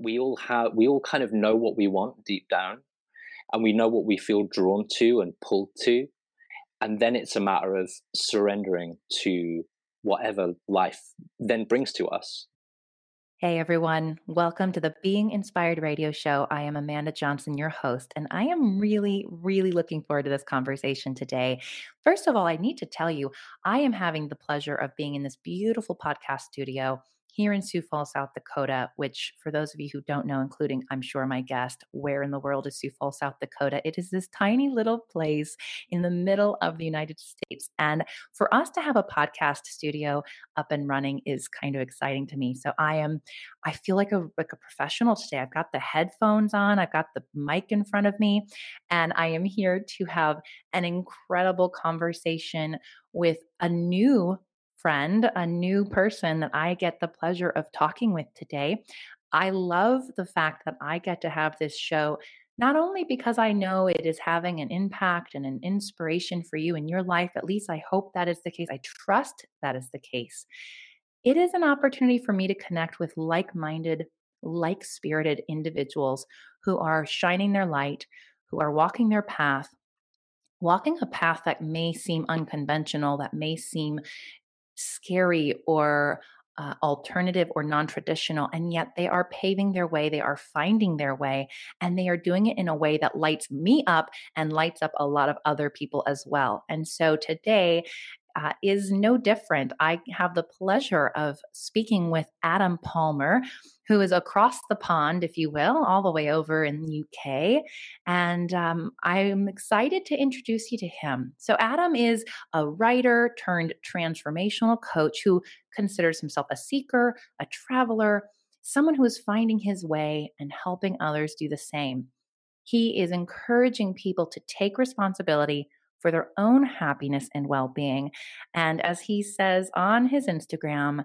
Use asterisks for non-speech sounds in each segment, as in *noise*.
we all have we all kind of know what we want deep down and we know what we feel drawn to and pulled to and then it's a matter of surrendering to whatever life then brings to us Hey everyone, welcome to the Being Inspired radio show. I am Amanda Johnson, your host, and I am really, really looking forward to this conversation today. First of all, I need to tell you, I am having the pleasure of being in this beautiful podcast studio here in Sioux Falls, South Dakota, which, for those of you who don't know, including I'm sure my guest, where in the world is Sioux Falls, South Dakota? It is this tiny little place in the middle of the United States. And for us to have a podcast studio up and running is kind of exciting to me. So I am, I feel like a like a professional today. I've got the headphones on, I've got the mic in front of me, and I am here to have an incredible conversation with a new friend, a new person that I get the pleasure of talking with today. I love the fact that I get to have this show not only because I know it is having an impact and an inspiration for you in your life, at least I hope that is the case. I trust that is the case. It is an opportunity for me to connect with like minded, like spirited individuals who are shining their light, who are walking their path, walking a path that may seem unconventional, that may seem scary or uh, alternative or non traditional, and yet they are paving their way, they are finding their way, and they are doing it in a way that lights me up and lights up a lot of other people as well. And so today, uh, is no different. I have the pleasure of speaking with Adam Palmer, who is across the pond, if you will, all the way over in the UK. And um, I'm excited to introduce you to him. So, Adam is a writer turned transformational coach who considers himself a seeker, a traveler, someone who is finding his way and helping others do the same. He is encouraging people to take responsibility for their own happiness and well being. And as he says on his Instagram,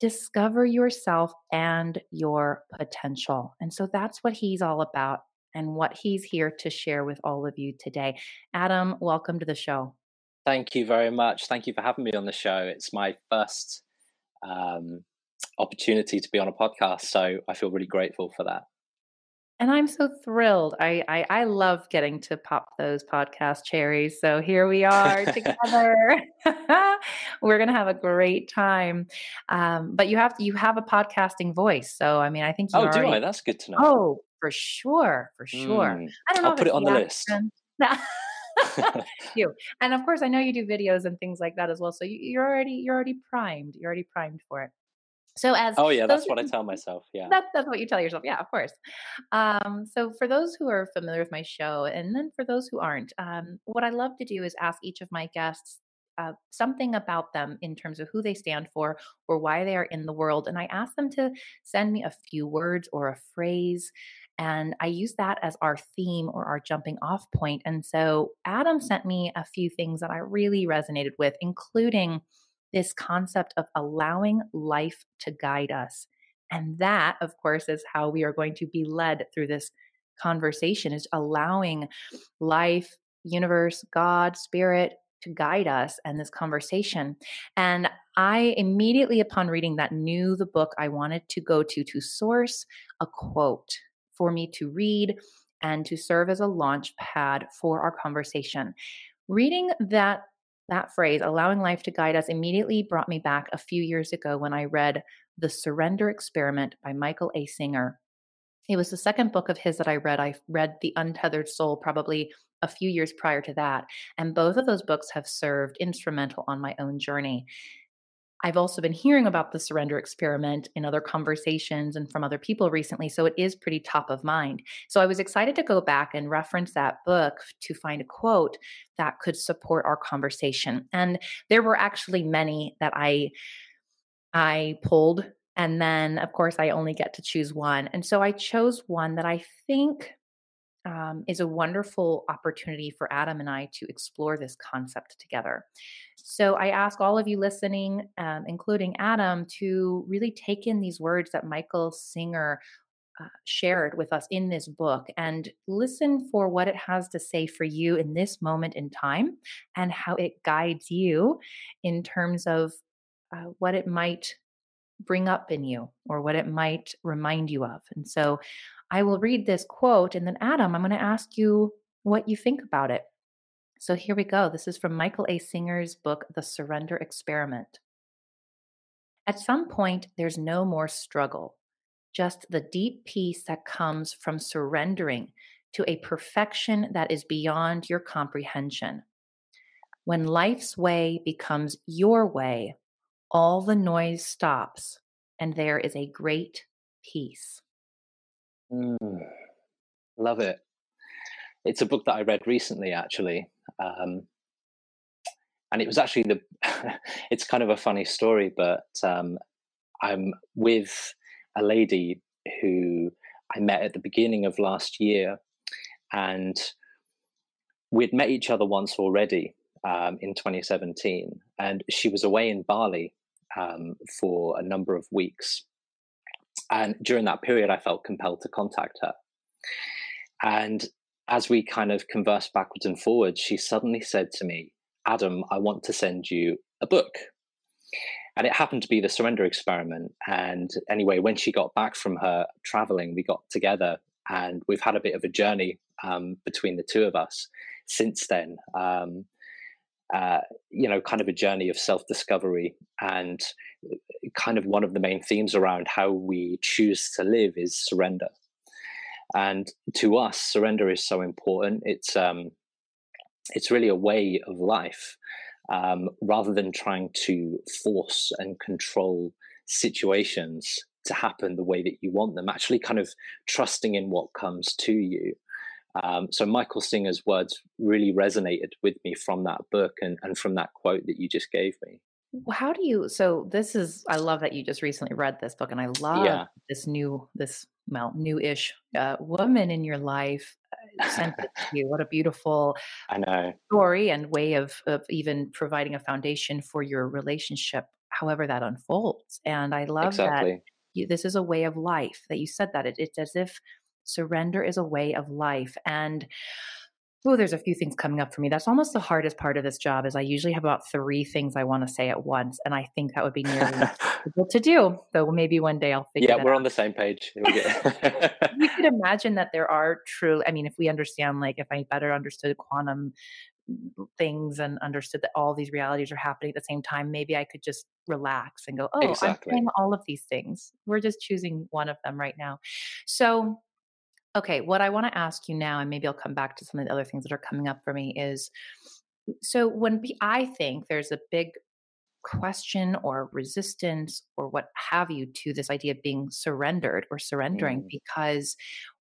discover yourself and your potential. And so that's what he's all about and what he's here to share with all of you today. Adam, welcome to the show. Thank you very much. Thank you for having me on the show. It's my first um, opportunity to be on a podcast, so I feel really grateful for that. And I'm so thrilled. I, I, I love getting to pop those podcast cherries. So here we are *laughs* together. *laughs* We're gonna have a great time. Um, but you have you have a podcasting voice. So I mean, I think you. Oh, already, do I? That's good to know. Oh, for sure, for sure. Mm, I don't know. I'll put it on the list. *laughs* you and of course, I know you do videos and things like that as well. So you, you're already you're already primed. You're already primed for it. So as oh yeah, that's what I tell myself. Yeah, that's that's what you tell yourself. Yeah, of course. Um, so for those who are familiar with my show, and then for those who aren't, um, what I love to do is ask each of my guests uh, something about them in terms of who they stand for or why they are in the world, and I ask them to send me a few words or a phrase. And I use that as our theme or our jumping off point. And so Adam sent me a few things that I really resonated with, including this concept of allowing life to guide us. And that, of course, is how we are going to be led through this conversation is allowing life, universe, God, spirit to guide us and this conversation. And I immediately upon reading that knew the book I wanted to go to to source a quote for me to read and to serve as a launch pad for our conversation. Reading that that phrase, allowing life to guide us, immediately brought me back a few years ago when I read The Surrender Experiment by Michael A. Singer. It was the second book of his that I read. I read The Untethered Soul probably a few years prior to that. And both of those books have served instrumental on my own journey. I've also been hearing about the surrender experiment in other conversations and from other people recently, so it is pretty top of mind. So I was excited to go back and reference that book to find a quote that could support our conversation. And there were actually many that I I pulled and then of course I only get to choose one. And so I chose one that I think um, is a wonderful opportunity for Adam and I to explore this concept together. So I ask all of you listening, um, including Adam, to really take in these words that Michael Singer uh, shared with us in this book and listen for what it has to say for you in this moment in time and how it guides you in terms of uh, what it might bring up in you or what it might remind you of. And so I will read this quote and then, Adam, I'm going to ask you what you think about it. So here we go. This is from Michael A. Singer's book, The Surrender Experiment. At some point, there's no more struggle, just the deep peace that comes from surrendering to a perfection that is beyond your comprehension. When life's way becomes your way, all the noise stops and there is a great peace. Mm, love it. It's a book that I read recently, actually. Um, and it was actually the, *laughs* it's kind of a funny story, but um, I'm with a lady who I met at the beginning of last year. And we'd met each other once already um, in 2017. And she was away in Bali um, for a number of weeks. And during that period, I felt compelled to contact her. And as we kind of conversed backwards and forwards, she suddenly said to me, Adam, I want to send you a book. And it happened to be the surrender experiment. And anyway, when she got back from her traveling, we got together and we've had a bit of a journey um, between the two of us since then. Um, uh, you know, kind of a journey of self discovery. And kind of one of the main themes around how we choose to live is surrender. And to us, surrender is so important. It's um, it's really a way of life, um, rather than trying to force and control situations to happen the way that you want them. Actually, kind of trusting in what comes to you. Um, so Michael Singer's words really resonated with me from that book and, and from that quote that you just gave me. How do you? So this is. I love that you just recently read this book, and I love yeah. this new, this well, new-ish uh, woman in your life uh, sent it to you. What a beautiful, *laughs* I know story and way of of even providing a foundation for your relationship, however that unfolds. And I love exactly. that you, this is a way of life. That you said that it, it's as if surrender is a way of life and oh there's a few things coming up for me that's almost the hardest part of this job is i usually have about three things i want to say at once and i think that would be nearly *laughs* impossible to do so maybe one day i'll figure yeah we're out. on the same page *laughs* you could *laughs* imagine that there are true i mean if we understand like if i better understood quantum things and understood that all these realities are happening at the same time, maybe I could just relax and go, oh, exactly. I'm doing all of these things. We're just choosing one of them right now. So Okay, what I want to ask you now, and maybe I'll come back to some of the other things that are coming up for me, is so when I think there's a big question or resistance or what have you to this idea of being surrendered or surrendering, mm. because,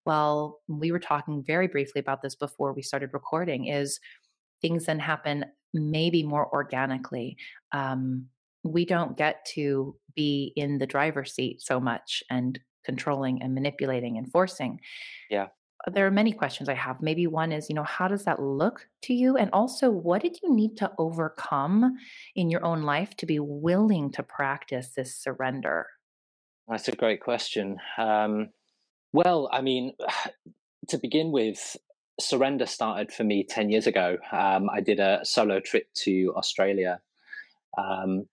well, we were talking very briefly about this before we started recording, is things then happen maybe more organically. Um, we don't get to be in the driver's seat so much and controlling and manipulating and forcing. Yeah. There are many questions I have. Maybe one is, you know, how does that look to you? And also, what did you need to overcome in your own life to be willing to practice this surrender? That's a great question. Um, well, I mean, *sighs* to begin with, surrender started for me 10 years ago. Um, I did a solo trip to Australia. Um,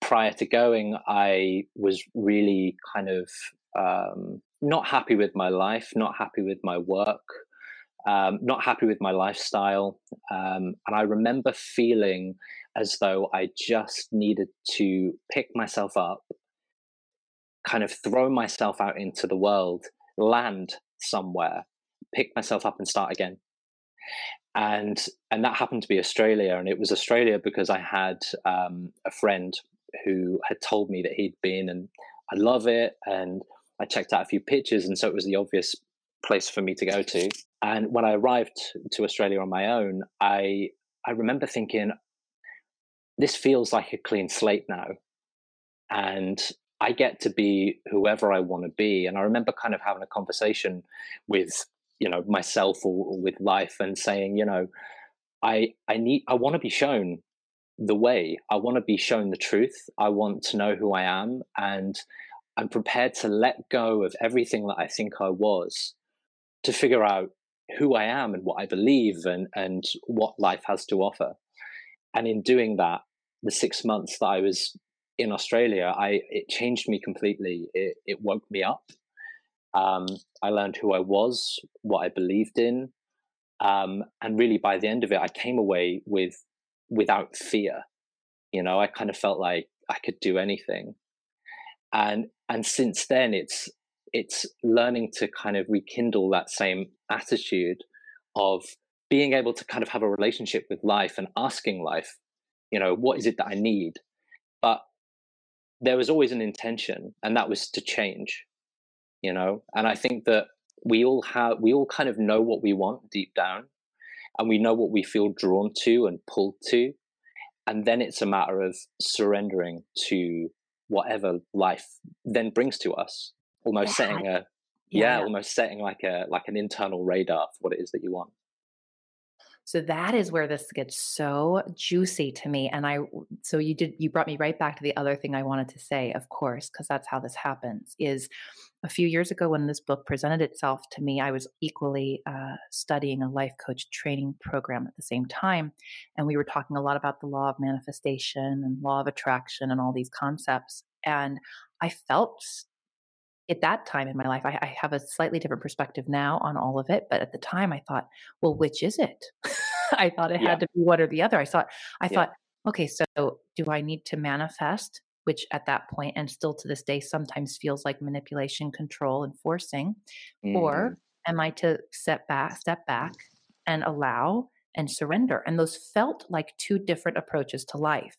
prior to going, I was really kind of um, not happy with my life, not happy with my work, um, not happy with my lifestyle. Um, and I remember feeling as though I just needed to pick myself up, kind of throw myself out into the world, land somewhere, pick myself up and start again. And and that happened to be Australia, and it was Australia because I had um, a friend who had told me that he'd been, and I love it, and I checked out a few pictures, and so it was the obvious place for me to go to. And when I arrived to Australia on my own, I I remember thinking, this feels like a clean slate now, and I get to be whoever I want to be. And I remember kind of having a conversation with you know myself or, or with life and saying, you know, I I need I want to be shown the way. I want to be shown the truth. I want to know who I am and I'm prepared to let go of everything that I think I was to figure out who I am and what I believe and, and what life has to offer. And in doing that, the six months that I was in Australia, I it changed me completely. It, it woke me up. Um, I learned who I was, what I believed in, um, and really by the end of it, I came away with without fear. You know, I kind of felt like I could do anything, and and since then, it's it's learning to kind of rekindle that same attitude of being able to kind of have a relationship with life and asking life, you know, what is it that I need? But there was always an intention, and that was to change, you know. And I think that we all have, we all kind of know what we want deep down, and we know what we feel drawn to and pulled to. And then it's a matter of surrendering to whatever life then brings to us, almost yeah. setting a, yeah, yeah, almost setting like a like an internal radar for what it is that you want. So that is where this gets so juicy to me. And I, so you did, you brought me right back to the other thing I wanted to say, of course, because that's how this happens. Is a few years ago when this book presented itself to me, I was equally uh, studying a life coach training program at the same time. And we were talking a lot about the law of manifestation and law of attraction and all these concepts. And I felt at that time in my life, I, I, have a slightly different perspective now on all of it. But at the time, I thought, well, which is it? *laughs* I thought it yeah. had to be one or the other. I thought, I yeah. thought, okay, so do I need to manifest? Which at that point, and still to this day, sometimes feels like manipulation, control, and forcing, mm. or mm-hmm. am I to step back, step back, and allow and surrender. And those felt like two different approaches to life.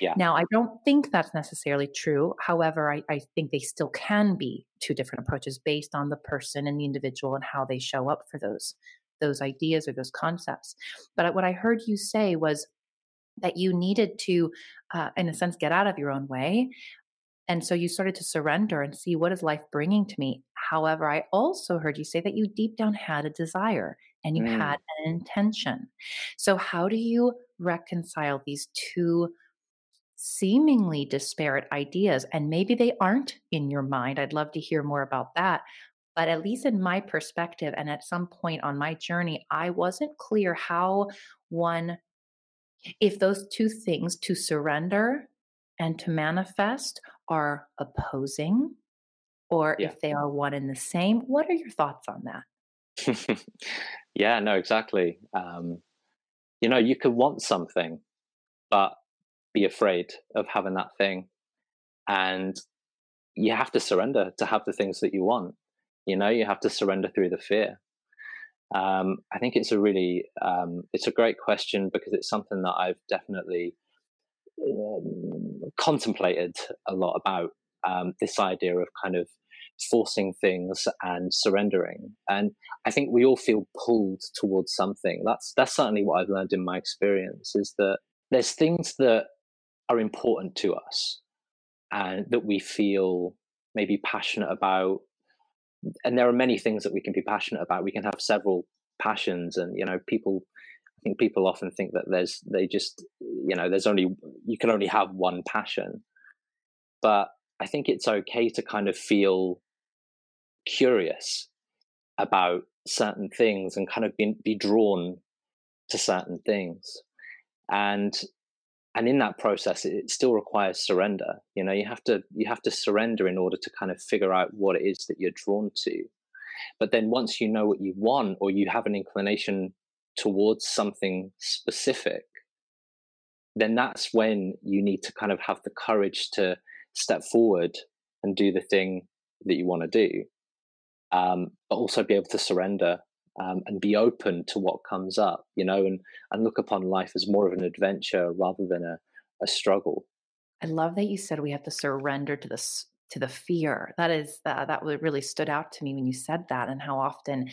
Yeah. Now, I don't think that's necessarily true. However, I, I think they still can be two different approaches based on the person and the individual and how they show up for those those ideas or those concepts. But what I heard you say was that you needed to, uh, in a sense, get out of your own way. And so you started to surrender and see what is life bringing to me. However, I also heard you say that you deep down had a desire and you mm. had an intention. So, how do you reconcile these two seemingly disparate ideas? And maybe they aren't in your mind. I'd love to hear more about that. But at least in my perspective, and at some point on my journey, I wasn't clear how one, if those two things, to surrender and to manifest, are opposing, or yeah. if they are one and the same. What are your thoughts on that? *laughs* yeah, no, exactly. Um, you know, you could want something, but be afraid of having that thing. And you have to surrender to have the things that you want. You know, you have to surrender through the fear. Um, I think it's a really, um, it's a great question because it's something that I've definitely um, contemplated a lot about. Um, this idea of kind of forcing things and surrendering. And I think we all feel pulled towards something. That's that's certainly what I've learned in my experience is that there's things that are important to us and that we feel maybe passionate about. And there are many things that we can be passionate about. We can have several passions and you know people I think people often think that there's they just you know there's only you can only have one passion. But I think it's okay to kind of feel curious about certain things and kind of be, be drawn to certain things. And and in that process it still requires surrender. You know you have to you have to surrender in order to kind of figure out what it is that you're drawn to. But then once you know what you want or you have an inclination towards something specific then that's when you need to kind of have the courage to step forward and do the thing that you want to do um, but also be able to surrender um, and be open to what comes up, you know, and, and look upon life as more of an adventure rather than a, a struggle. I love that you said we have to surrender to this to the fear. That is uh, that really stood out to me when you said that, and how often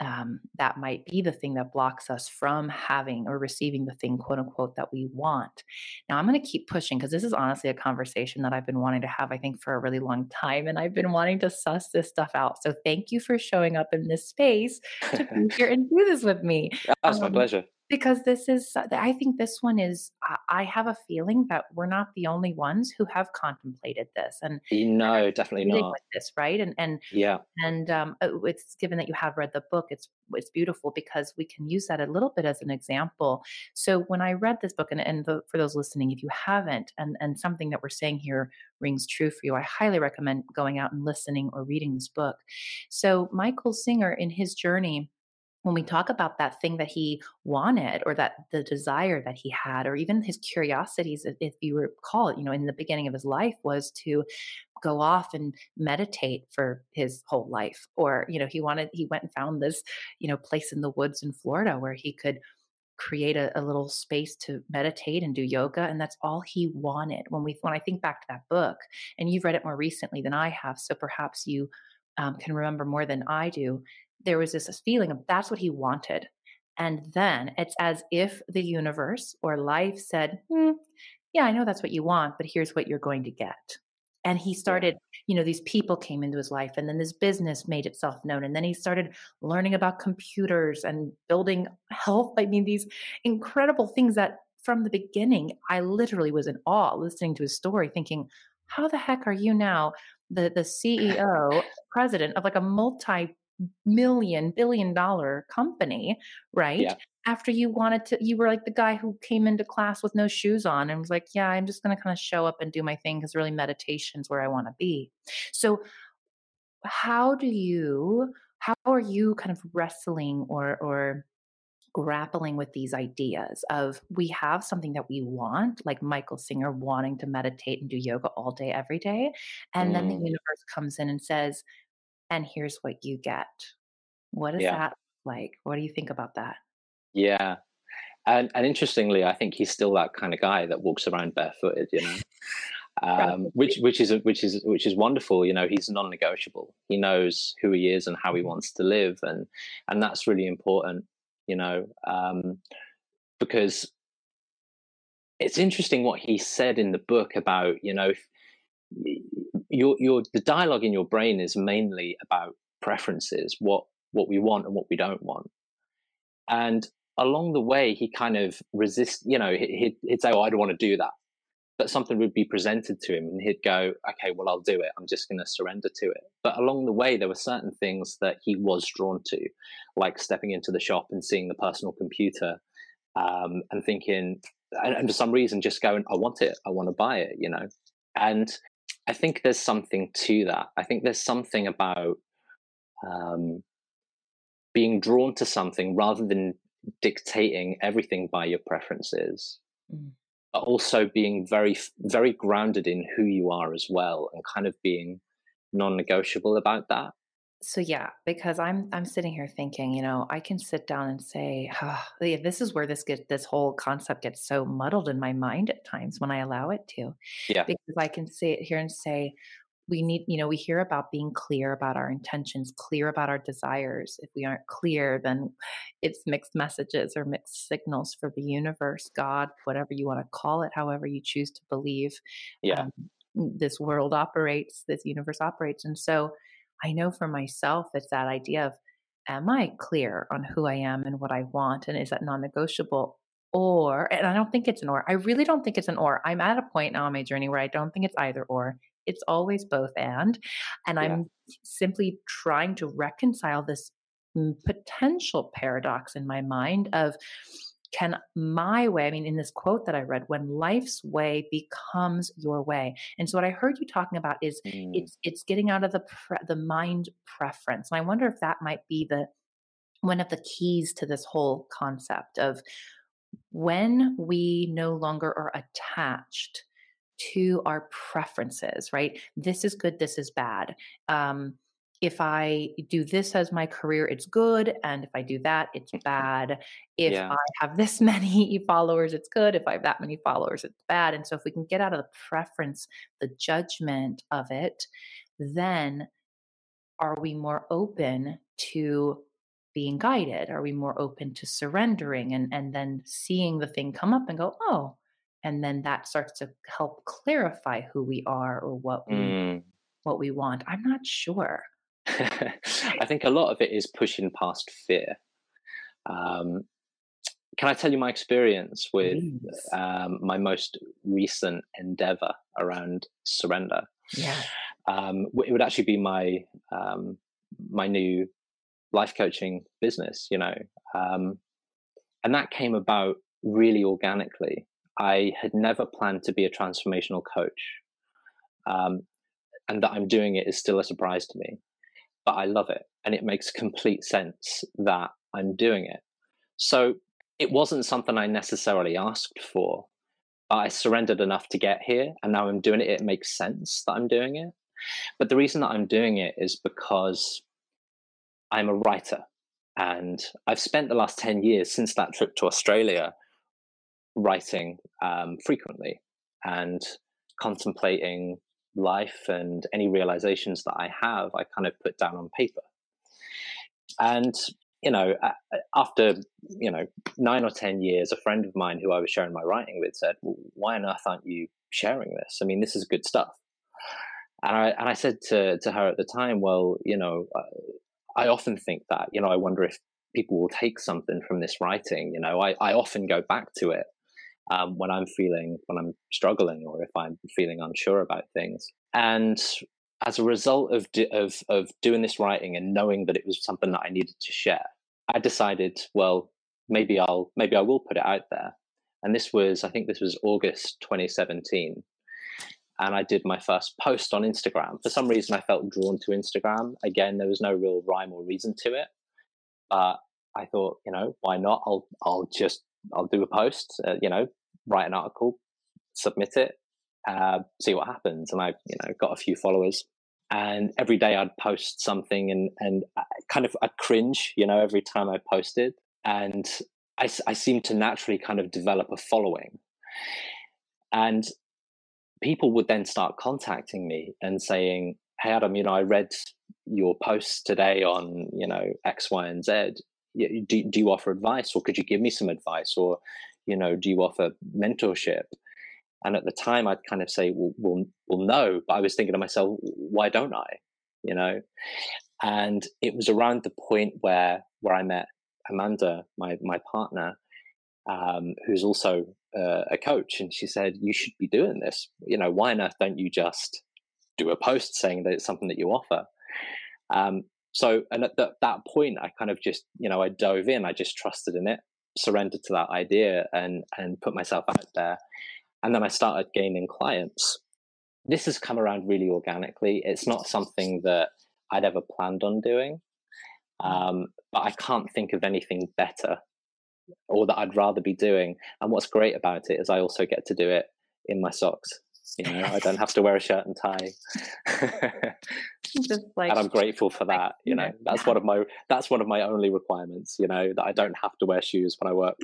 um, that might be the thing that blocks us from having or receiving the thing, quote unquote, that we want. Now, I'm going to keep pushing because this is honestly a conversation that I've been wanting to have, I think, for a really long time. And I've been wanting to suss this stuff out. So thank you for showing up in this space to *laughs* be here and do this with me. That's um, my pleasure. Because this is i think this one is i have a feeling that we're not the only ones who have contemplated this and no definitely not. this right? And and yeah. and um, uh, it's given that you have read the book it's it's beautiful because we can use that a little bit as an example. So when i read this book and, and the, for those listening if you haven't and and something that we're saying here rings true for you i highly recommend going out and listening or reading this book. So michael singer in his journey when we talk about that thing that he wanted or that the desire that he had or even his curiosities if you recall you know in the beginning of his life was to go off and meditate for his whole life or you know he wanted he went and found this you know place in the woods in florida where he could create a, a, little space to meditate and do yoga and that's all he wanted. When we when i think back to that book and you've read it more recently than i have so perhaps you um, can remember more than i do there was this feeling of that's what he wanted. And then it's as if the universe or life said, hmm, Yeah, I know that's what you want, but here's what you're going to get. And he started, you know, these people came into his life, and then this business made itself known. And then he started learning about computers and building health. I mean, these incredible things that from the beginning, I literally was in awe listening to his story, thinking, how the heck are you now the the *laughs* CEO, president of like a multi million billion dollar company right yeah. after you wanted to you were like the guy who came into class with no shoes on and was like yeah i'm just going to kind of show up and do my thing because really meditation's where i want to be so how do you how are you kind of wrestling or or grappling with these ideas of we have something that we want like michael singer wanting to meditate and do yoga all day every day and mm. then the mm. universe comes in and says and here's what you get. What is yeah. that like? What do you think about that? Yeah. And, and interestingly, I think he's still that kind of guy that walks around barefooted, you know, *laughs* um, which which is which is which is wonderful. You know, he's non-negotiable. He knows who he is and how he mm-hmm. wants to live, and and that's really important. You know, um, because it's interesting what he said in the book about you know your your the dialogue in your brain is mainly about preferences, what what we want and what we don't want. And along the way, he kind of resist. You know, he'd, he'd say, "Oh, I don't want to do that," but something would be presented to him, and he'd go, "Okay, well, I'll do it. I'm just going to surrender to it." But along the way, there were certain things that he was drawn to, like stepping into the shop and seeing the personal computer, um, and thinking, and, for some reason, just going, "I want it. I want to buy it." You know, and I think there's something to that. I think there's something about um, being drawn to something rather than dictating everything by your preferences, mm. but also being very, very grounded in who you are as well, and kind of being non-negotiable about that so yeah because i'm i'm sitting here thinking you know i can sit down and say oh, yeah, this is where this get this whole concept gets so muddled in my mind at times when i allow it to yeah. because i can sit here and say we need you know we hear about being clear about our intentions clear about our desires. If we aren't clear then it's mixed messages or mixed signals for the universe god whatever you want to call it however you choose to believe yeah. um, this world operates this universe operates. And so I know for myself, it's that idea of, am I clear on who I am and what I want? And is that non negotiable? Or, and I don't think it's an or. I really don't think it's an or. I'm at a point now in my journey where I don't think it's either or. It's always both and. And yeah. I'm simply trying to reconcile this mm, potential paradox in my mind of, can my way, I mean, in this quote that I read, when life's way becomes your way. And so what I heard you talking about is mm. it's it's getting out of the pre- the mind preference. And I wonder if that might be the one of the keys to this whole concept of when we no longer are attached to our preferences, right? This is good, this is bad. Um, if I do this as my career, it's good. And if I do that, it's bad. If yeah. I have this *laughs* many followers, it's good. If I have that many followers, it's bad. And so if we can get out of the preference, the judgment of it, then are we more open to being guided? Are we more open to surrendering and, and then seeing the thing come up and go, oh, and then that starts to help clarify who we are or what we mm. what we want. I'm not sure. *laughs* I think a lot of it is pushing past fear. Um, can I tell you my experience with um, my most recent endeavor around surrender? Yeah. Um, it would actually be my um, my new life coaching business, you know, um, and that came about really organically. I had never planned to be a transformational coach, um, and that I'm doing it is still a surprise to me. But I love it, and it makes complete sense that I'm doing it. So it wasn't something I necessarily asked for. But I surrendered enough to get here, and now I'm doing it. It makes sense that I'm doing it. But the reason that I'm doing it is because I'm a writer, and I've spent the last 10 years since that trip to Australia writing um, frequently and contemplating life and any realizations that I have, I kind of put down on paper. And you know, after you know nine or ten years, a friend of mine who I was sharing my writing with said, well, "Why on earth aren't you sharing this? I mean, this is good stuff." And I and I said to to her at the time, "Well, you know, I often think that. You know, I wonder if people will take something from this writing. You know, I I often go back to it um, when I'm feeling when I'm struggling or if I'm feeling unsure about things. And as a result of, of, of doing this writing and knowing that it was something that I needed to share, I decided, well, maybe I'll maybe I will put it out there. And this was, I think this was August 2017. And I did my first post on Instagram. For some reason, I felt drawn to Instagram. Again, there was no real rhyme or reason to it, but I thought, you know, why not? I'll I'll just I'll do a post, uh, you know, write an article, submit it, uh, see what happens. And I, you know, got a few followers. And every day I'd post something, and and I kind of I'd cringe, you know, every time I posted. And I, I seemed to naturally kind of develop a following. And people would then start contacting me and saying, "Hey, Adam, you know, I read your post today on you know X, Y, and Z. Do, do you offer advice, or could you give me some advice, or you know, do you offer mentorship?" And at the time, I'd kind of say, well, well, well, no. But I was thinking to myself, why don't I? You know? And it was around the point where where I met Amanda, my my partner, um, who's also uh, a coach, and she said, "You should be doing this. You know, why on earth don't you just do a post saying that it's something that you offer?" Um, so, and at that point, I kind of just, you know, I dove in. I just trusted in it, surrendered to that idea, and and put myself out there. And then I started gaining clients. This has come around really organically. It's not something that I'd ever planned on doing. Um, but I can't think of anything better or that I'd rather be doing. And what's great about it is I also get to do it in my socks. You know, I don't have *laughs* to wear a shirt and tie. *laughs* Just like, and I'm grateful for that. You know, that's one of my that's one of my only requirements. You know, that I don't have to wear shoes when I work.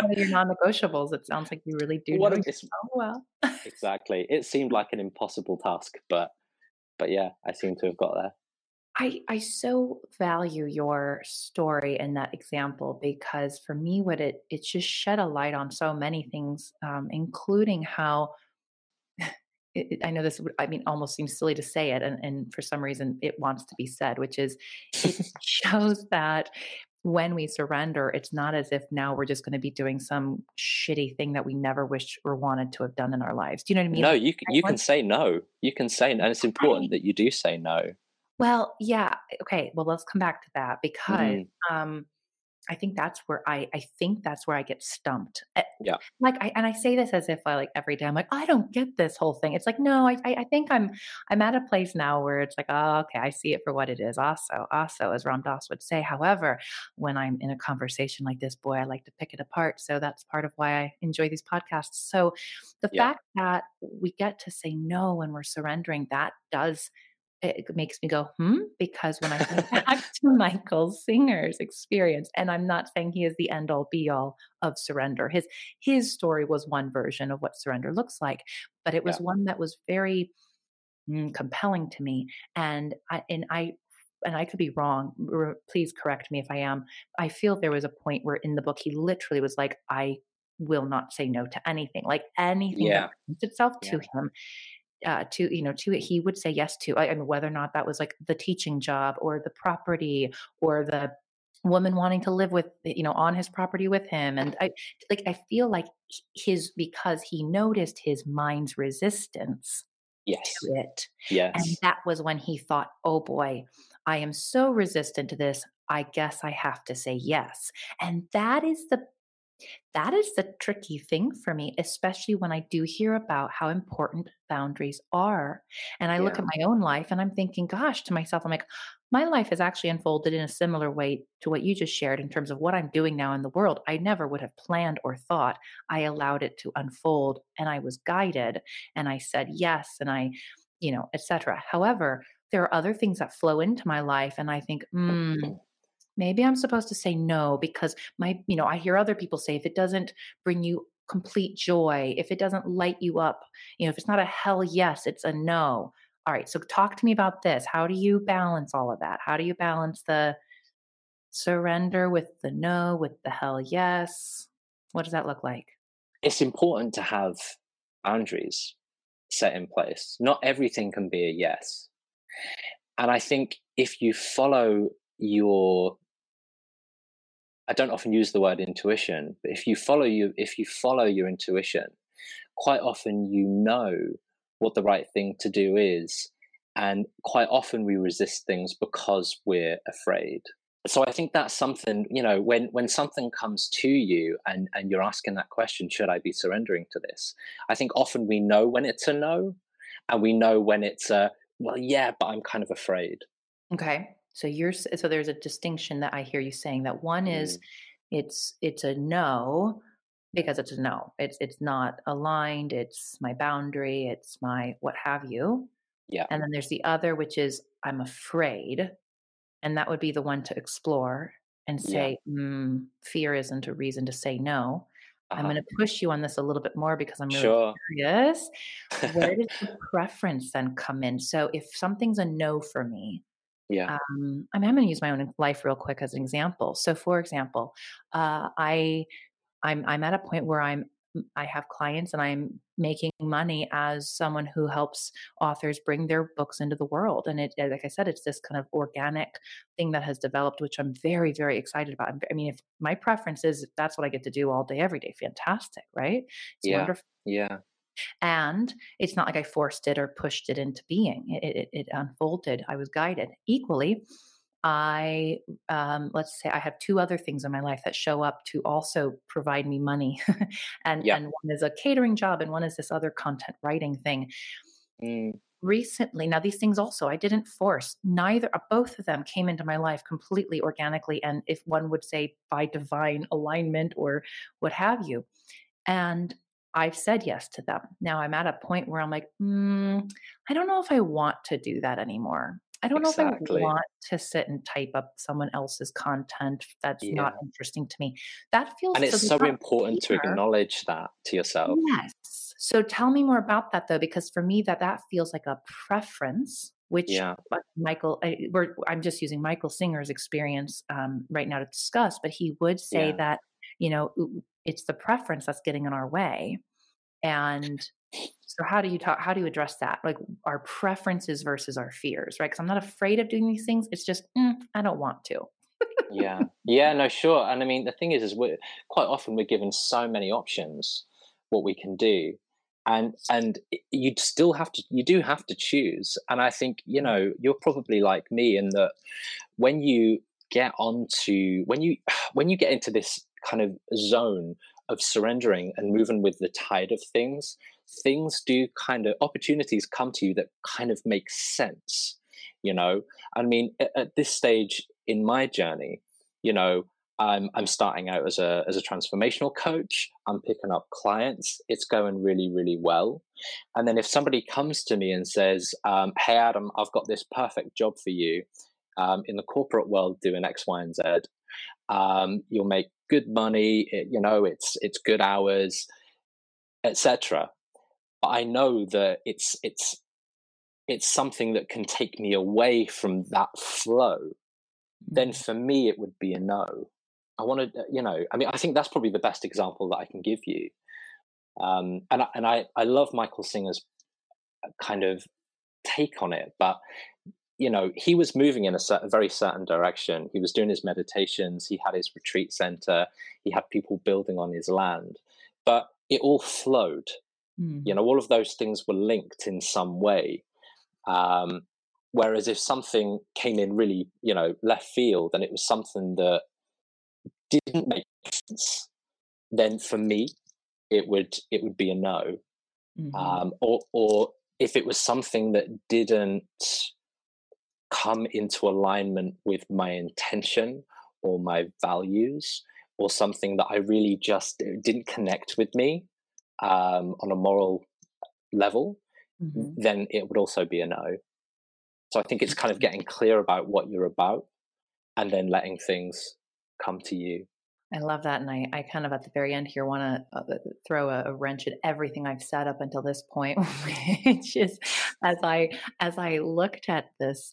one of your *laughs* non-negotiables. It sounds like you really do. What know so well. exactly. It seemed like an impossible task, but but yeah, I seem to have got there. I, I so value your story and that example because for me what it it just shed a light on so many things um, including how it, I know this I mean, almost seems silly to say it, and, and for some reason it wants to be said, which is it *laughs* shows that when we surrender, it's not as if now we're just going to be doing some shitty thing that we never wished or wanted to have done in our lives. Do you know what I mean? No, you can, you can say no. You can say, and it's important that you do say no. Well, yeah. Okay. Well, let's come back to that because mm. um, I think that's where I I think that's where I get stumped. Eh, yeah. Like I and I say this as if I like every day I'm like I don't get this whole thing. It's like no, I I think I'm I'm at a place now where it's like oh okay I see it for what it is. Also also as Ram Dass would say. However, when I'm in a conversation like this, boy, I like to pick it apart. So that's part of why I enjoy these podcasts. So the yeah. fact that we get to say no when we're surrendering that does it makes me go, hmm, because when I think back *laughs* to Michael Singer's experience, and I'm not saying he is the end all be all of surrender. His his story was one version of what surrender looks like, but it was yeah. one that was very mm, compelling to me. And I and I and I could be wrong. Please correct me if I am. I feel there was a point where in the book he literally was like, I will not say no to anything. Like anything yeah. that presents itself yeah. to him uh, to you know to it he would say yes to I, I mean whether or not that was like the teaching job or the property or the woman wanting to live with you know on his property with him. And i like i feel like his because he noticed his mind's resistance yes. to it yes. and that was when he thought oh boy i am so resistant to this i guess i have to say yes. And that is the that is the tricky thing for me, especially when I do hear about how important boundaries are. And I yeah. look at my own life and I'm thinking, gosh, to myself, I'm like, my life has actually unfolded in a similar way to what you just shared in terms of what I'm doing now in the world. I never would have planned or thought. I allowed it to unfold and I was guided and I said yes and I, you know, etc. However, there are other things that flow into my life and I think, mm, maybe I'm supposed to say no because my, you know, I hear other people say if it doesn't bring you complete joy, if it doesn't light you up, you know, if it's not a hell yes, it's a no. All right, so talk to me about this. How do you balance all of that? How do you balance the surrender with the no, with the hell yes? What does that look like? It's important to have boundaries set in place. Not everything can be a yes. And I think if you follow your I don't often use the word intuition, but if you follow you if you follow your intuition, quite often you know what the right thing to do is, and quite often we resist things because we're afraid. So I think that's something you know when when something comes to you and and you're asking that question, should I be surrendering to this? I think often we know when it's a no, and we know when it's a well, yeah, but I'm kind of afraid. Okay. So you're so there's a distinction that I hear you saying that one is mm. it's it's a no because it's a no. It's it's not aligned, it's my boundary, it's my what have you. Yeah. And then there's the other which is I'm afraid and that would be the one to explore and say yeah. mm, fear isn't a reason to say no. Uh-huh. I'm going to push you on this a little bit more because I'm really sure. curious. Where does *laughs* the preference then come in? So if something's a no for me, yeah. Um, I mean, I'm going to use my own life real quick as an example. So, for example, uh, I, I'm, I'm at a point where I'm, I have clients and I'm making money as someone who helps authors bring their books into the world. And it, like I said, it's this kind of organic thing that has developed, which I'm very, very excited about. I mean, if my preference is that's what I get to do all day, every day, fantastic, right? It's yeah. wonderful. Yeah. And it's not like I forced it or pushed it into being. It, it, it unfolded. I was guided. Equally, I um, let's say I have two other things in my life that show up to also provide me money, *laughs* and yeah. and one is a catering job, and one is this other content writing thing. Mm. Recently, now these things also I didn't force. Neither, uh, both of them came into my life completely organically, and if one would say by divine alignment or what have you. And I've said yes to them. Now I'm at a point where I'm like, mm, I don't know if I want to do that anymore. I don't exactly. know if I want to sit and type up someone else's content that's yeah. not interesting to me. That feels and it's so important to acknowledge that to yourself. Yes. So tell me more about that though, because for me that that feels like a preference, which yeah. Michael, I, am just using Michael Singer's experience um, right now to discuss, but he would say yeah. that you know it's the preference that's getting in our way and so how do you talk how do you address that? Like our preferences versus our fears right? Because i'm not afraid of doing these things it's just mm, i don't want to. Yeah. Yeah no sure and i mean the thing is is we're quite often we're given so many options what we can do and and you'd still have to you do have to choose and i think you mm. know you're probably like me in that when you get onto when you *sighs* when you get into this kind of zone of surrendering and moving with the tide of things, things do kind of opportunities come to you that kind of make sense. You know, I mean, at, at this stage in my journey, you know, I'm I'm starting out as a as a transformational coach. I'm picking up clients. It's going really really well. And then if somebody comes to me and says, um, "Hey Adam, I've got this perfect job for you um, in the corporate world doing X, Y, and Z. Um, you'll make good money. It, you know, it's it's good hours, etc. But I know that it's it's it's something that can take me away from that flow. Then mm. for me, it would be a no. I want to, uh, you know, I mean, I think that's probably the best example that I can give you. Um, and I, and I, I love Michael Singer's uh, kind of take on it, but you know, he was moving in a, certain, very certain direction. He was doing his meditations. He had his retreat center. He had people building on his land, but it all flowed. Mm. You know, all of those things were linked in some way. Um, whereas if something came in really, you know, left field and it was something that didn't make sense, then for me, it would it would be a no. Mm-hmm. Um, or or if it was something that didn't come into alignment with my intention or my values or something that I really just didn't connect with me um, on a moral level, mm-hmm. then it would also be a no. So I think it's kind of getting clear about what you're about and then letting things come to you. I love that. And I, I kind of at the very end here want to uh, throw a, a, wrench at everything I've said up until this point, *laughs* which is as I, as I looked at this,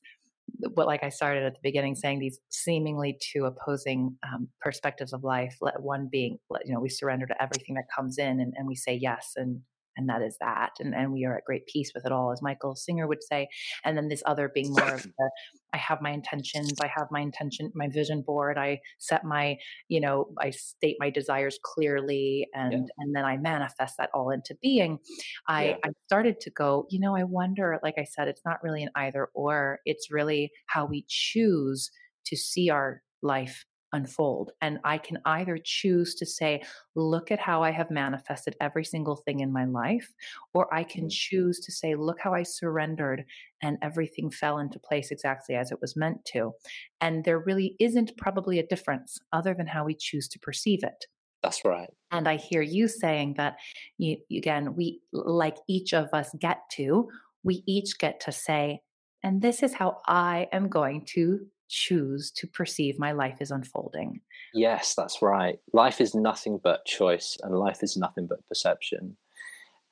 what like I started at the beginning saying these seemingly two opposing um, perspectives of life, Let one being, you know, we surrender to everything that comes in and, and we say yes and and that is that and, and we are at great peace with it all as michael singer would say and then this other being more of the i have my intentions i have my intention my vision board i set my you know i state my desires clearly and yeah. and then i manifest that all into being i yeah. i started to go you know i wonder like i said it's not really an either or it's really how we choose to see our life unfold. And I can either choose to say, look at how I have manifested every single thing in my life, or I can mm. choose to say, look how I surrendered and everything fell into place exactly as it was meant to. And there really isn't probably a difference other than how we choose to perceive it. That's right. And I hear you saying that, you, again, we, like each of us get to, we each get to say, and this is how I am going to choose to perceive my life is unfolding. Yes, that's right. Life is nothing but choice, and life is nothing but perception.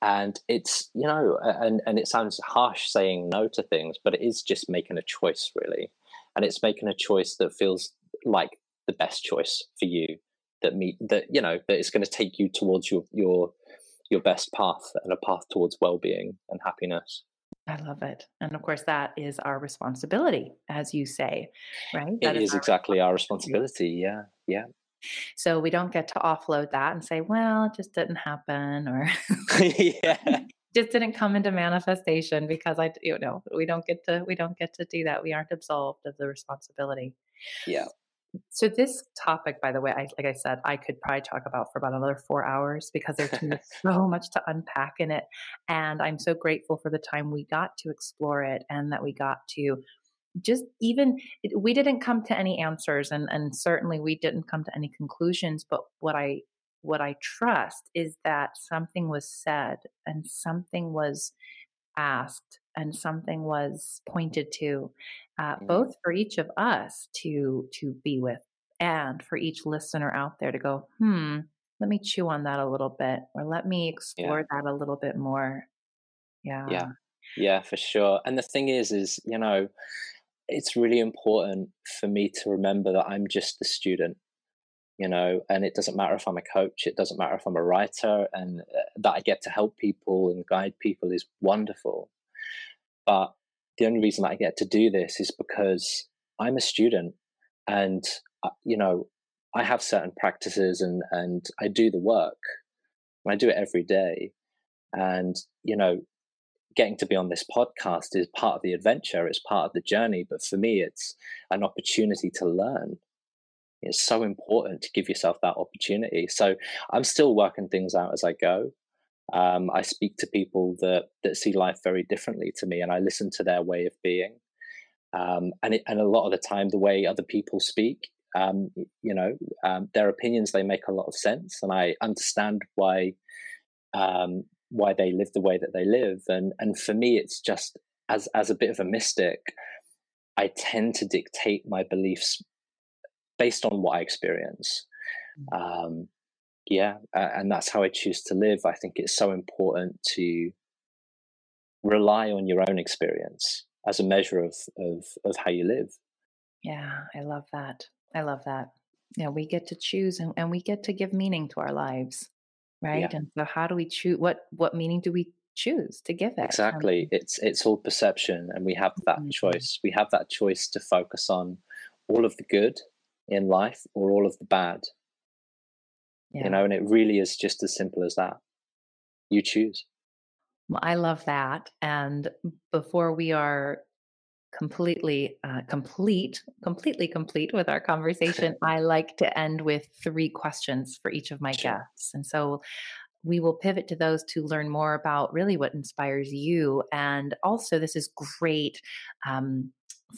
And it's, you know, and, and it sounds harsh saying no to things, but it is just making a choice, really. And it's making a choice that feels like the best choice for you, that meet that, you know, that is going to take you towards your your your best path and a path towards well-being and happiness. I love it. And of course, that is our responsibility, as you say, right? That it is, is our exactly our responsibility. Yeah. Yeah. So we don't get to offload that and say, well, it just didn't happen or *laughs* yeah. *laughs* just didn't come into manifestation because I, you know, we don't get to, we don't get to do that. We aren't absolved of the responsibility. Yeah. So this topic, by the way, I, like I said, I could probably talk about for about another four hours because there's *laughs* so much to unpack in it, and I'm so grateful for the time we got to explore it and that we got to just even we didn't come to any answers, and and certainly we didn't come to any conclusions. But what I what I trust is that something was said and something was asked and something was pointed to uh, mm-hmm. both for each of us to to be with and for each listener out there to go hmm let me chew on that a little bit or let me explore yeah. that a little bit more yeah yeah yeah for sure and the thing is is you know it's really important for me to remember that i'm just a student you know and it doesn't matter if i'm a coach it doesn't matter if i'm a writer and uh, that i get to help people and guide people is wonderful but the only reason I get to do this is because I'm a student and, uh, you know, I have certain practices and, and I do the work. I do it every day. And, you know, getting to be on this podcast is part of the adventure, it's part of the journey. But for me, it's an opportunity to learn. It's so important to give yourself that opportunity. So I'm still working things out as I go. Um, I speak to people that that see life very differently to me, and I listen to their way of being. Um, and it, and a lot of the time, the way other people speak, um, you know, um, their opinions they make a lot of sense, and I understand why um, why they live the way that they live. And and for me, it's just as as a bit of a mystic, I tend to dictate my beliefs based on what I experience. Mm. Um, yeah, uh, and that's how I choose to live. I think it's so important to rely on your own experience as a measure of of of how you live. Yeah, I love that. I love that. Yeah, we get to choose and, and we get to give meaning to our lives, right? Yeah. And so, how do we choose? What what meaning do we choose to give it. Exactly. Um, it's it's all perception and we have that mm-hmm. choice. We have that choice to focus on all of the good in life or all of the bad. Yeah. You know, and it really is just as simple as that. You choose. Well, I love that. And before we are completely uh, complete, completely complete with our conversation, *laughs* I like to end with three questions for each of my sure. guests. And so we will pivot to those to learn more about really what inspires you. And also, this is great um,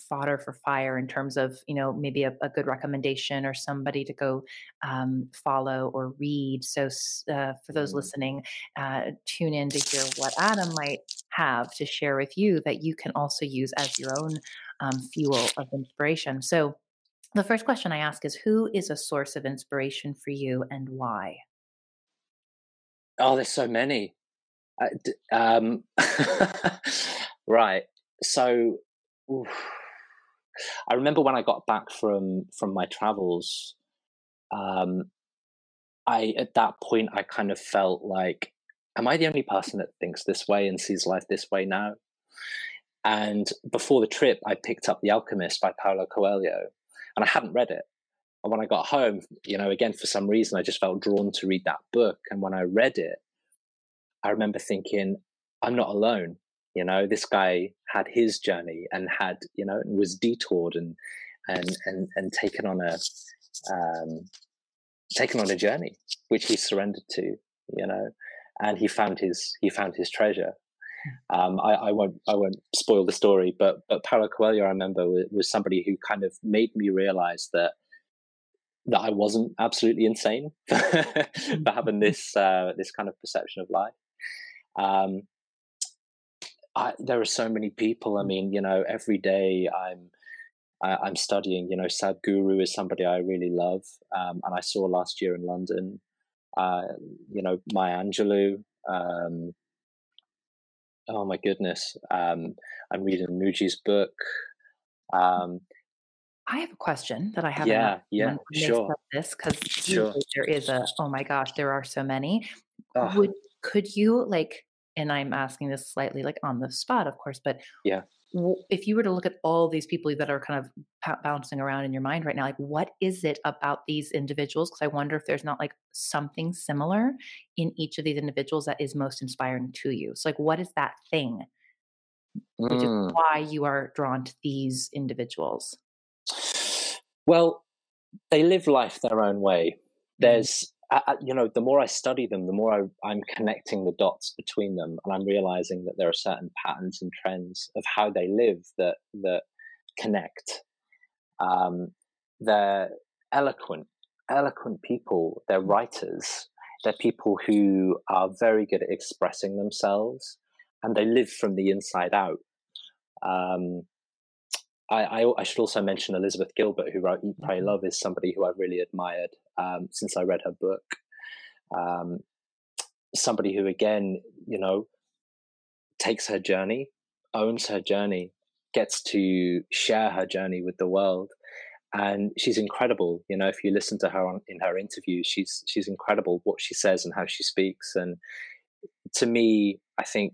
fodder for fire in terms of you know maybe a, a good recommendation or somebody to go um, follow or read. So uh, for those mm-hmm. listening uh, tune in to hear what adam might have to share with you that you can also use as your own um, fuel of inspiration. So the first question i ask is who is a source of inspiration for you and why? Oh there's so many. Um, *laughs* right. So oof I remember when I got back from from my travels, um, I at that point I kind of felt like, am I the only person that thinks this way and sees life this way now? And before the trip, I picked up The Alchemist by Paulo Coelho, and I hadn't read it. And when I got home, you know, again for some reason, I just felt drawn to read that book. And when I read it, I remember thinking, I'm not alone you know this guy had his journey and had you know was detoured and and and and taken on a um taken on a journey which he surrendered to you know and he found his he found his treasure um, I, I, won't I won't spoil the story, but but Paulo Coelho, I remember, was, was, somebody who kind of made me realize that that I wasn't absolutely insane *laughs* for having *laughs* this uh, this kind of perception of life. Um, I, there are so many people. I mean, you know, every day I'm I, am studying. You know, Sadhguru is somebody I really love, um, and I saw last year in London. Uh, you know, Maya Angelou. Um, oh my goodness, um, I'm reading Mooji's book. Um, I have a question that I haven't. Yeah, yeah, sure. This because sure. there is a. Oh my gosh, there are so many. Oh. Would could you like and I'm asking this slightly like on the spot, of course, but yeah, if you were to look at all these people that are kind of p- bouncing around in your mind right now, like what is it about these individuals? Because I wonder if there's not like something similar in each of these individuals that is most inspiring to you. So, like, what is that thing? Which is mm. why you are drawn to these individuals. Well, they live life their own way. Mm. There's I, you know, the more I study them, the more I, am connecting the dots between them, and I'm realizing that there are certain patterns and trends of how they live that that connect. Um, they're eloquent, eloquent people. They're writers. They're people who are very good at expressing themselves, and they live from the inside out. Um, I, I, I, should also mention Elizabeth Gilbert, who wrote Eat, Pray, mm-hmm. Love, is somebody who I've really admired um, since I read her book. Um, somebody who, again, you know, takes her journey, owns her journey, gets to share her journey with the world. And she's incredible. You know, if you listen to her on, in her interviews, she's she's incredible what she says and how she speaks. And to me, I think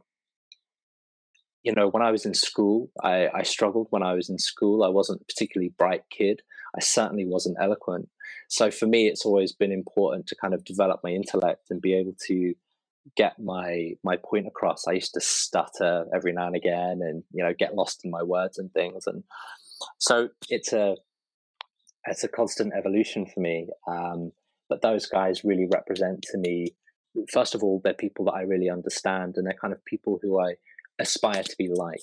you know, when I was in school, I, I, struggled when I was in school. I wasn't a particularly bright kid. I certainly wasn't eloquent. So for me, it's always been important to kind of develop my intellect and be able to get my my point across. I used to stutter every now and again, and you know, get lost in my words and things. And so it's a it's a constant evolution for me. Um, but those guys really represent to me. First of all, they're people that I really understand, and they're kind of people who I aspire to be like.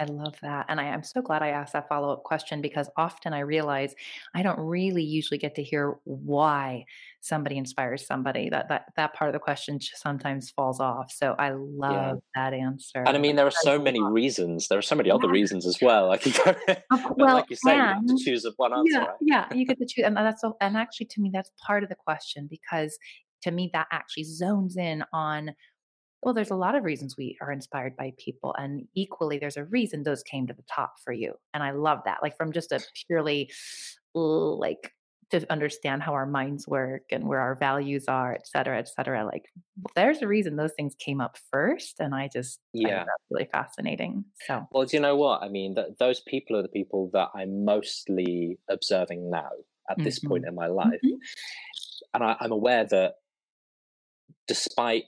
I love that. And I am so glad I asked that follow up question because often I realize I don't really usually get to hear why somebody inspires somebody. That that that part of the question sometimes falls off. So I love yeah. that answer. And I mean, there are so many reasons. There are so many other reasons as well. I can go, *laughs* well, like you say, you have to choose one answer. Yeah, right? yeah, you get *laughs* to choose, and that's and actually to me that's part of the question because to me that actually zones in on well, there's a lot of reasons we are inspired by people. And equally, there's a reason those came to the top for you. And I love that. Like from just a purely like to understand how our minds work and where our values are, et cetera, et cetera. Like there's a reason those things came up first. And I just, yeah, that's really fascinating. So, well, do you know what? I mean, that those people are the people that I'm mostly observing now at mm-hmm. this point mm-hmm. in my life. Mm-hmm. And I, I'm aware that despite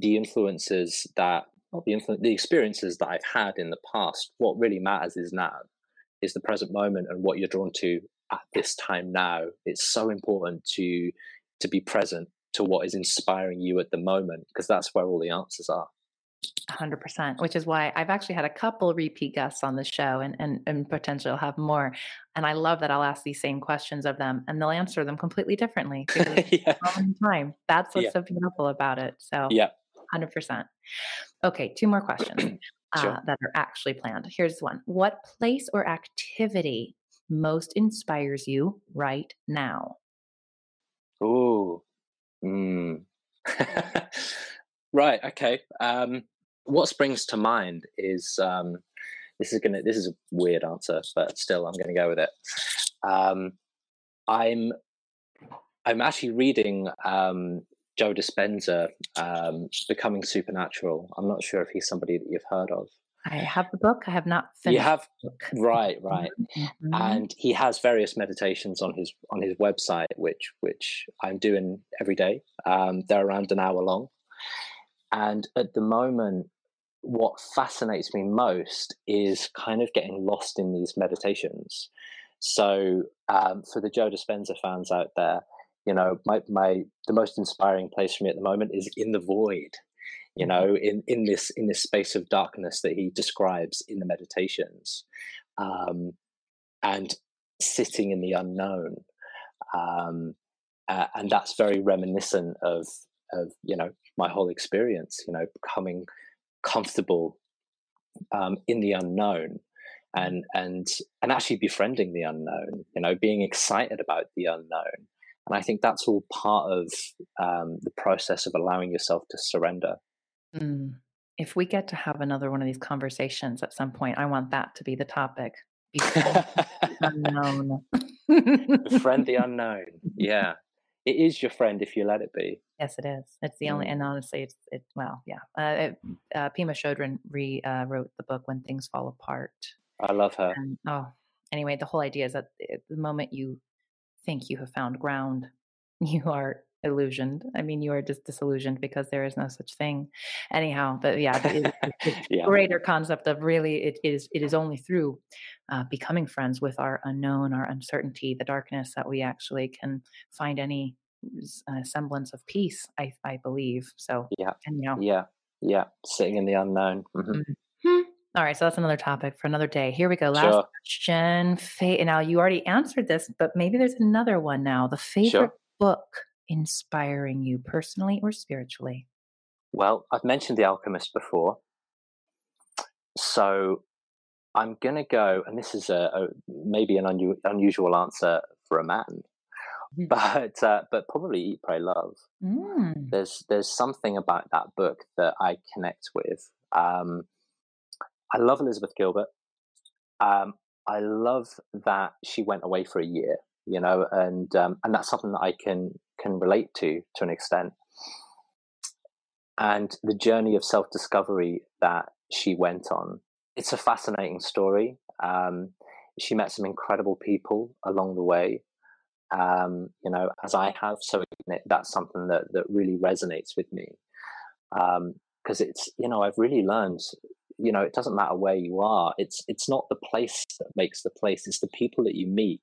the influences that the influ- the experiences that I've had in the past, what really matters is now, is the present moment and what you're drawn to at this time now. It's so important to to be present to what is inspiring you at the moment because that's where all the answers are. 100% which is why i've actually had a couple repeat guests on the show and, and and potentially have more and i love that i'll ask these same questions of them and they'll answer them completely differently *laughs* yeah. time that's what's yeah. so beautiful about it so yeah 100% okay two more questions *clears throat* sure. uh, that are actually planned here's one what place or activity most inspires you right now oh mm. *laughs* right okay um what springs to mind is um, this is gonna this is a weird answer, but still I'm gonna go with it. Um, I'm I'm actually reading um, Joe Dispenza, um, Becoming Supernatural. I'm not sure if he's somebody that you've heard of. I have the book. I have not finished. You have right, right, *laughs* mm-hmm. and he has various meditations on his on his website, which which I'm doing every day. Um, they're around an hour long, and at the moment, what fascinates me most is kind of getting lost in these meditations. So, um, for the Joe Dispenza fans out there, you know, my, my the most inspiring place for me at the moment is in the void. You mm-hmm. know, in in this in this space of darkness that he describes in the meditations, um, and sitting in the unknown, um, uh, and that's very reminiscent of of you know my whole experience you know coming comfortable um, in the unknown and and and actually befriending the unknown you know being excited about the unknown and i think that's all part of um, the process of allowing yourself to surrender mm. if we get to have another one of these conversations at some point i want that to be the topic unknown befriend *laughs* the *laughs* unknown yeah it is your friend if you let it be. Yes, it is. It's the only, mm. and honestly, it's it. Well, yeah. Uh, it, uh, Pema Chodron re uh, wrote the book "When Things Fall Apart." I love her. And, oh, anyway, the whole idea is that the moment you think you have found ground, *laughs* you are illusioned. I mean, you are just disillusioned because there is no such thing. Anyhow, but yeah, the, *laughs* yeah. greater concept of really it is it is only through uh, becoming friends with our unknown, our uncertainty, the darkness that we actually can find any uh, semblance of peace. I I believe so. Yeah. Anyhow. Yeah. Yeah. Sitting in the unknown. Mm-hmm. Mm-hmm. All right, so that's another topic for another day. Here we go. Last sure. question. Fa- now you already answered this, but maybe there's another one now. The favorite sure. book inspiring you personally or spiritually? Well, I've mentioned The Alchemist before. So I'm going to go, and this is a, a maybe an unu- unusual answer for a man, mm. but uh, but probably Eat, Pray, Love. Mm. There's there's something about that book that I connect with. Um, I love Elizabeth Gilbert. Um, I love that she went away for a year, you know, and um, and that's something that I can can relate to to an extent. And the journey of self discovery that she went on, it's a fascinating story. Um, she met some incredible people along the way, um, you know, as I have. So that's something that, that really resonates with me. Because um, it's, you know, I've really learned, you know, it doesn't matter where you are. It's, it's not the place that makes the place, it's the people that you meet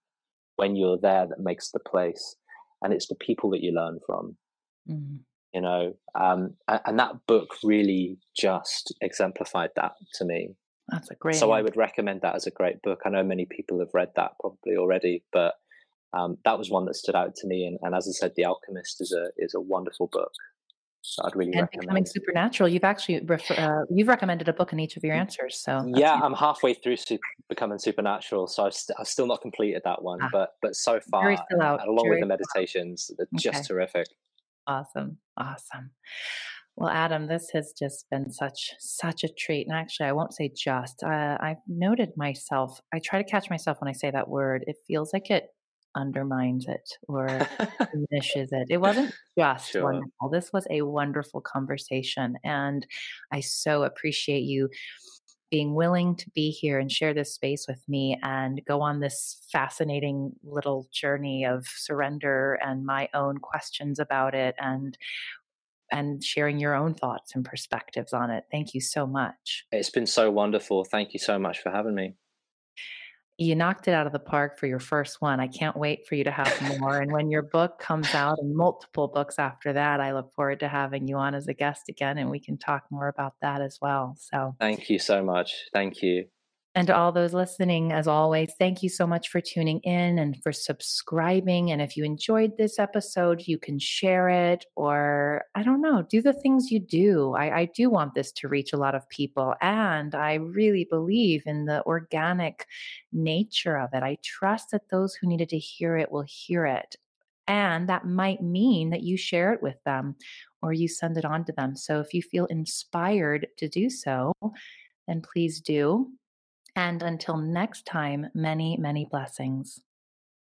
when you're there that makes the place and it's the people that you learn from. Mm-hmm. You know, um, and, and, that book really just exemplified that to me. That's a great. So I would recommend that as a great book. I know many people have read that probably already, but um, that was one that stood out to me. And, and, as I said, The Alchemist is a is a wonderful book. I'd really and recommend. becoming supernatural. You've actually refer, uh, you've recommended a book in each of your answers. So yeah, I'm halfway through super, becoming supernatural, so I've, st- I've still not completed that one, ah, but but so far, along with the meditations, they're okay. just terrific. Awesome, awesome. Well, Adam, this has just been such such a treat, and actually, I won't say just. Uh, I've noted myself. I try to catch myself when I say that word. It feels like it undermines it or *laughs* diminishes it. It wasn't just sure. wonderful. This was a wonderful conversation. And I so appreciate you being willing to be here and share this space with me and go on this fascinating little journey of surrender and my own questions about it and and sharing your own thoughts and perspectives on it. Thank you so much. It's been so wonderful. Thank you so much for having me you knocked it out of the park for your first one. I can't wait for you to have more. and when your book comes out and multiple books after that, I look forward to having you on as a guest again and we can talk more about that as well. So thank you so much. Thank you. And to all those listening, as always, thank you so much for tuning in and for subscribing. And if you enjoyed this episode, you can share it or, I don't know, do the things you do. I, I do want this to reach a lot of people. And I really believe in the organic nature of it. I trust that those who needed to hear it will hear it. And that might mean that you share it with them or you send it on to them. So if you feel inspired to do so, then please do. And until next time, many, many blessings.